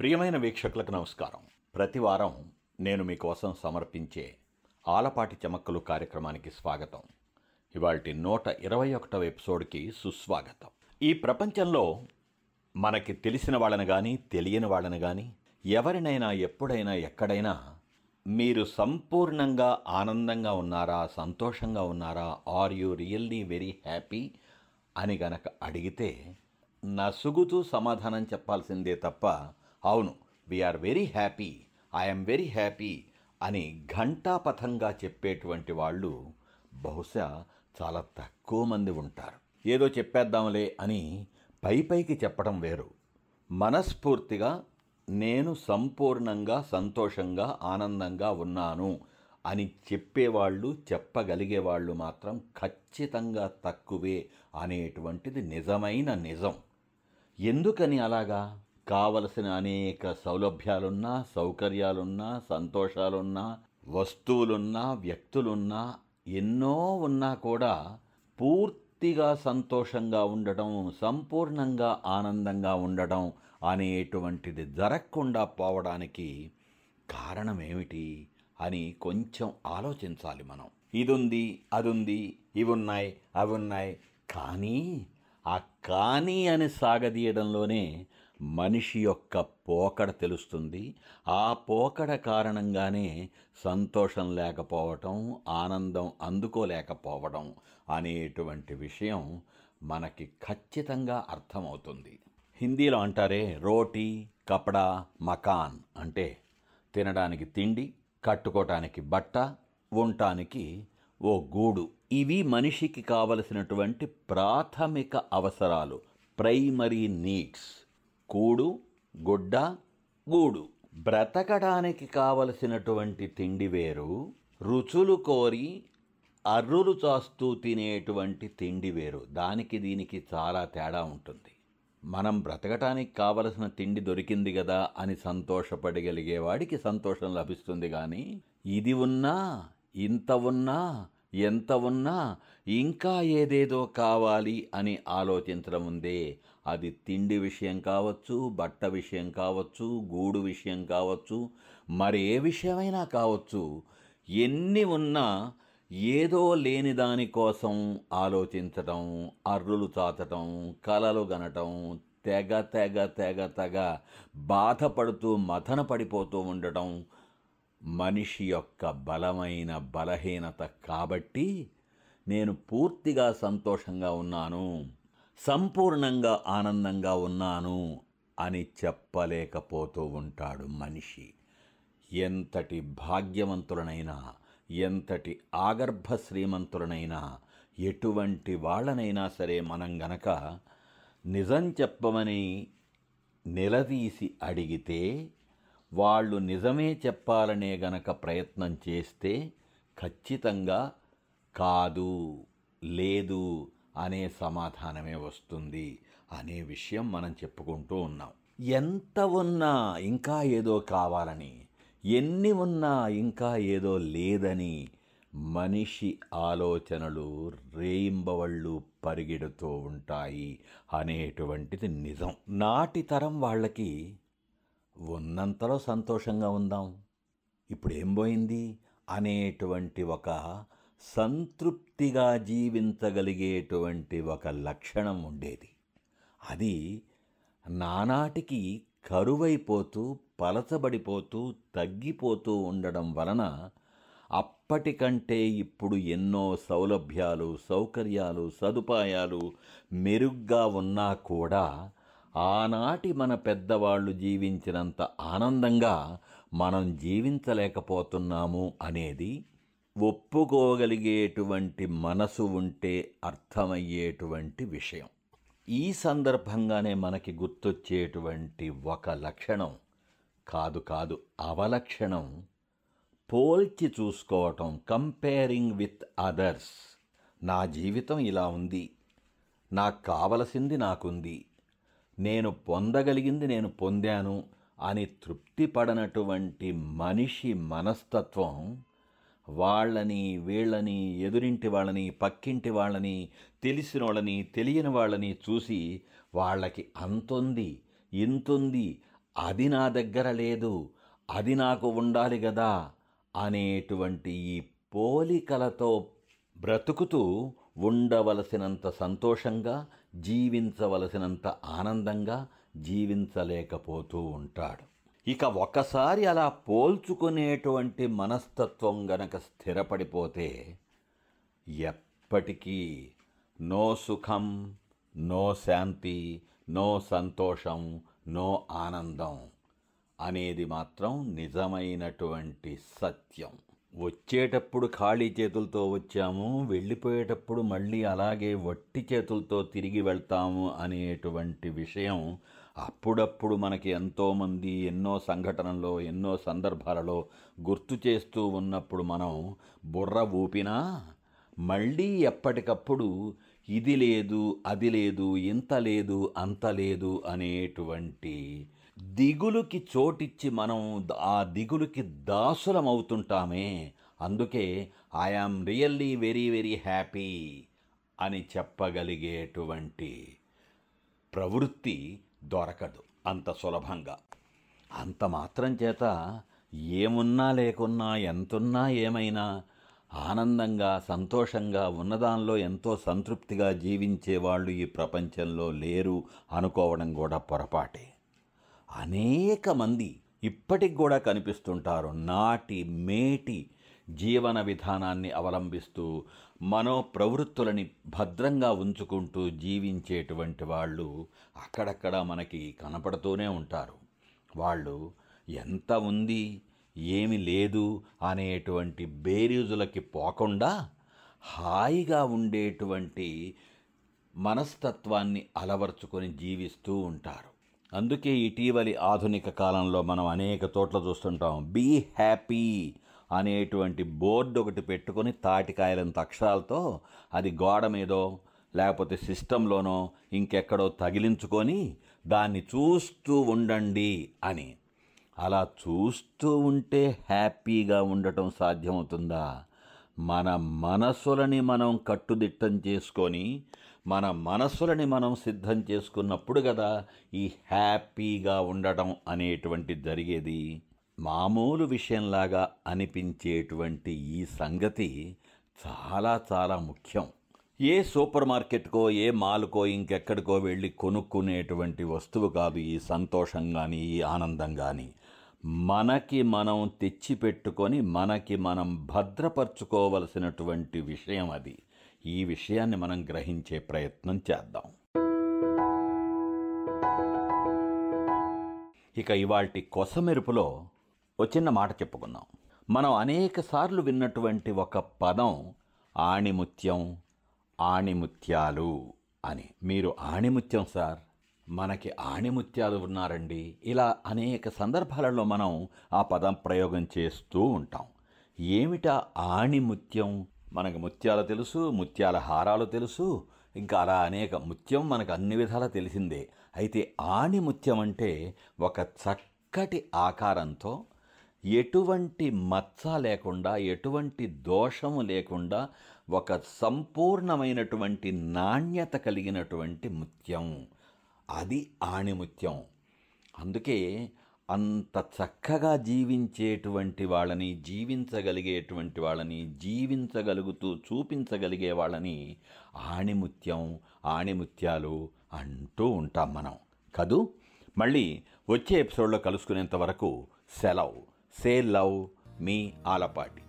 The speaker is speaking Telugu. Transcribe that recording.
ప్రియమైన వీక్షకులకు నమస్కారం. ప్రతి వారం నేను మీకోసం సమర్పించే ఆలపాటి చమక్కలు కార్యక్రమానికి స్వాగతం. ఇవాటి నూట ఇరవై ఒకటవ ఎపిసోడ్కి సుస్వాగతం. ఈ ప్రపంచంలో మనకి తెలిసిన వాళ్ళని కానీ తెలియని వాళ్ళని కానీ ఎవరినైనా ఎప్పుడైనా ఎక్కడైనా మీరు సంపూర్ణంగా ఆనందంగా ఉన్నారా సంతోషంగా ఉన్నారా are you really very happy అని గనక అడిగితే నసుగుతూ సమాధానం చెప్పాల్సిందే తప్ప అవును we are very happy I'm very happy అని ఘంటాపథంగా చెప్పేటువంటి వాళ్ళు బహుశా చాలా తక్కువ మంది ఉంటారు. ఏదో చెప్పేద్దాంలే అని పై పైకి చెప్పడం వేరు. మనస్ఫూర్తిగా నేను సంపూర్ణంగా సంతోషంగా ఆనందంగా ఉన్నాను అని చెప్పేవాళ్ళు చెప్పగలిగేవాళ్ళు మాత్రం ఖచ్చితంగా తక్కువే అనేటువంటిది నిజమైన నిజం. ఎందుకని అలాగా? కావలసిన అనేక సౌలభ్యాలున్నా సౌకర్యాలున్నా సంతోషాలున్నా వస్తువులున్నా వ్యక్తులున్నా ఎన్నో ఉన్నా కూడా పూర్తిగా సంతోషంగా ఉండటం సంపూర్ణంగా ఆనందంగా ఉండటం అనేటువంటిది జరగకుండా పోవడానికి కారణం ఏమిటి అని కొంచెం ఆలోచించాలి మనం. ఇదుంది అదుంది ఇవి ఉన్నాయి అవి ఉన్నాయి కానీ ఆ కానీ అని సాగదీయడంలోనే మనిషి యొక్క పోకడ తెలుస్తుంది. ఆ పోకడ కారణంగానే సంతోషం లేకపోవటం ఆనందం అందుకోలేకపోవడం అనేటువంటి విషయం మనకి ఖచ్చితంగా అర్థమవుతుంది. హిందీలో అంటారే రోటీ కపడా మకాన్ అంటే తినడానికి తిండి కట్టుకోవటానికి బట్ట ఉండటానికి ఓ గూడు. ఇవి మనిషికి కావలసినటువంటి ప్రాథమిక అవసరాలు ప్రైమరీ నీడ్స్. కూడు గుడ్డ గూడు. బ్రతకడానికి కావలసినటువంటి తిండి వేరు రుచులు కోరి అర్రులు చాస్తూ తినేటువంటి తిండి వేరు. దానికి దీనికి చాలా తేడా ఉంటుంది. మనం బ్రతకటానికి కావలసిన తిండి దొరికింది కదా అని సంతోషపడగలిగేవాడికి సంతోషం లభిస్తుంది కానీ ఇది ఉన్నా ఇంత ఉన్నా ఎంత ఉన్నా ఇంకా ఏదేదో కావాలి అని ఆలోచించడం ఉందే అది తిండి విషయం కావచ్చు బట్ట విషయం కావచ్చు గూడు విషయం కావచ్చు మరి ఏ విషయమైనా కావచ్చు ఎన్ని ఉన్నా ఏదో లేని దానికోసం ఆలోచించటం అర్రులు చాచటం కలలు గనటం తెగ తెగ తెగ తెగ బాధపడుతూ మథన పడిపోతూ ఉండటం మనిషి యొక్క బలమైన బలహీనత కాబట్టి నేను పూర్తిగా సంతోషంగా ఉన్నాను. సంపూర్ణంగా ఆనందంగా ఉన్నాను అని చెప్పలేకపోతూ ఉంటాడు మనిషి. ఎంతటి భాగ్యవంతులనైనా ఎంతటి ఆగర్భ శ్రీమంతులనైనా ఎటువంటి వాళ్ళనైనా సరే మనం గనక నిజం చెప్పమని నిలదీసి అడిగితే వాళ్ళు నిజమే చెప్పాలనే గనక ప్రయత్నం చేస్తే ఖచ్చితంగా కాదు లేదు అనే సమాధానమే వస్తుంది అనే విషయం మనం చెప్పుకుంటూ ఉన్నాం. ఎంత ఉన్నా ఇంకా ఏదో కావాలని ఎన్ని ఉన్నా ఇంకా ఏదో లేదని మనిషి ఆలోచనలు రేయింబవళ్ళు పరిగెడుతూ ఉంటాయి అనేటువంటిది నిజం. నాటి తరం వాళ్ళకి ఉన్నంతలో సంతోషంగా ఉందాం. ఇప్పుడేం పోయింది అనేటువంటి ఒక సంతృప్తిగా జీవించగలిగేటువంటి ఒక లక్షణం ఉండేది. అది నానాటికి కరువైపోతూ పలచబడిపోతూ తగ్గిపోతూ ఉండడం వలన అప్పటికంటే ఇప్పుడు ఎన్నో సౌలభ్యాలు సౌకర్యాలు సదుపాయాలు మెరుగ్గా ఉన్నా కూడా ఆనాటి మన పెద్దవాళ్ళు జీవించినంత ఆనందంగా మనం జీవించలేకపోతున్నాము అనేది ఒప్పుకోగలిగేటువంటి మనసు ఉంటే అర్థమయ్యేటువంటి విషయం. ఈ సందర్భంగానే మనకి గుర్తొచ్చేటువంటి ఒక లక్షణం కాదు కాదు అవలక్షణం పోల్చి చూసుకోవటం కంపేరింగ్ విత్ అదర్స్. నా జీవితం ఇలా ఉంది నాకు కావలసింది నాకుంది నేను పొందగలిగింది నేను పొందాను అని తృప్తిపడనటువంటి మనిషి మనస్తత్వం వాళ్ళని వీళ్ళని ఎదురింటి వాళ్ళని పక్కింటి వాళ్ళని తెలిసిన వాళ్ళని తెలియని వాళ్ళని చూసి వాళ్ళకి అంతుంది ఇంతుంది అది నా దగ్గర లేదు అది నాకు ఉండాలి కదా అనేటువంటి ఈ పోలికలతో బ్రతుకుతూ ఉండవలసినంత సంతోషంగా జీవించవలసినంత ఆనందంగా జీవించలేకపోతూ ఉంటాడు. ఇక ఒక్కసారి అలా పోల్చుకునేటువంటి మనస్తత్వం గనక స్థిరపడిపోతే ఎప్పటికీ నో సుఖం నో శాంతి నో సంతోషం నో ఆనందం అనేది మాత్రం నిజమైనటువంటి సత్యం. వచ్చేటప్పుడు ఖాళీ చేతులతో వచ్చాము వెళ్ళిపోయేటప్పుడు మళ్ళీ అలాగే వట్టి చేతులతో తిరిగి వెళ్తాము అనేటువంటి విషయం అప్పుడప్పుడు మనకి ఎంతోమంది ఎన్నో సంఘటనల్లో ఎన్నో సందర్భాలలో గుర్తు చేస్తూ ఉన్నప్పుడు మనం బుర్ర ఊపినా మళ్ళీ ఎప్పటికప్పుడు ఇది లేదు అది లేదు ఇంత లేదు అంత లేదు అనేటువంటి దిగులుకి చోటిచ్చి మనం ఆ దిగులుకి దాసులం అవుతుంటామే. అందుకే I am really very very happy అని చెప్పగలిగేటువంటి ప్రవృత్తి దొరకదు. అంత సులభంగా. అంత మాత్రం చేత ఏమున్నా లేకున్నా ఎంతున్నా ఏమైనా ఆనందంగా సంతోషంగా ఉన్నదానిలో ఎంతో సంతృప్తిగా జీవించే వాళ్ళు ఈ ప్రపంచంలో లేరు అనుకోవడం కూడా పొరపాటే. అనేక మంది ఇప్పటికి కూడా కనిపిస్తుంటారు నాటి మేటి జీవన విధానాన్ని అవలంబిస్తూ మనో ప్రవృత్తులని భద్రంగా ఉంచుకుంటూ జీవించేటువంటి వాళ్ళు అక్కడక్కడ మనకి కనపడుతూనే ఉంటారు. వాళ్ళు ఎంత ఉంది ఏమి లేదు అనేటువంటి బేరీజులకి పోకుండా హాయిగా ఉండేటువంటి మనస్తత్వాన్ని అలవర్చుకొని జీవిస్తూ ఉంటారు. అందుకే ఇటీవలి ఆధునిక కాలంలో మనం అనేక చోట్ల చూస్తుంటాం బీ హ్యాపీ అనేటువంటి బోర్డు ఒకటి పెట్టుకొని తాటికాయలంత అక్షరాలతో అది గోడ మీదో లేకపోతే సిస్టంలోనో ఇంకెక్కడో తగిలించుకొని దాన్ని చూస్తూ ఉండండి అని. అలా చూస్తూ ఉంటే హ్యాపీగా ఉండటం సాధ్యమవుతుందా? మన మనసులని మనం కట్టుదిట్టం చేసుకొని మన మనసులని మనం సిద్ధం చేసుకున్నప్పుడు కదా ఈ హ్యాపీగా ఉండటం అనేటువంటి జరిగేది. మామూలు విషయంలాగా అనిపించేటువంటి ఈ సంగతి చాలా చాలా ముఖ్యం. ఏ సూపర్ మార్కెట్కో ఏ మాల్కో ఇంకెక్కడికో వెళ్ళి కొనుక్కునేటువంటి వస్తువు కాదు ఈ సంతోషం కానీ ఈ ఆనందం కానీ మనకి మనం తెచ్చిపెట్టుకొని మనకి మనం భద్రపరచుకోవలసినటువంటి విషయం అది. ఈ విషయాన్ని మనం గ్రహించే ప్రయత్నం చేద్దాం. ఇక ఇవాల్టి కొసమెరుపులో ఓ చిన్న మాట చెప్పుకుందాం. మనం అనేక సార్లు విన్నటువంటి ఒక పదం ఆణిముత్యం ఆణిముత్యాలు అని. మీరు ఆణిముత్యం సార్? మనకి ఆణిముత్యాలు ఉన్నారండి. ఇలా అనేక సందర్భాలలో మనం ఆ పదం ప్రయోగం చేస్తూ ఉంటాం. ఏమిటా ఆణిముత్యం? మనకు ముత్యాలు తెలుసు ముత్యాల హారాలు తెలుసు. ఇంకా అలా అనేక ముత్యం మనకు అన్ని విధాలా తెలిసిందే. అయితే ఆణిముత్యం అంటే ఒక చక్కటి ఆకారంతో ఎటువంటి మచ్చ లేకుండా ఎటువంటి దోషము లేకుండా ఒక సంపూర్ణమైనటువంటి నాణ్యత కలిగినటువంటి ముత్యం. అది ఆణిముత్యం అందుకే అంత చక్కగా జీవించేటువంటి వాళ్ళని జీవించగలిగేటువంటి వాళ్ళని జీవించగలుగుతూ చూపించగలిగే వాళ్ళని ఆణిముత్యం ఆణిముత్యాలు అంటూ ఉంటాం మనం. కదూ? మళ్ళీ వచ్చే ఎపిసోడ్లో కలుసుకునేంత వరకు సెలవు. సే లవ్ మీ ఆలపాటి.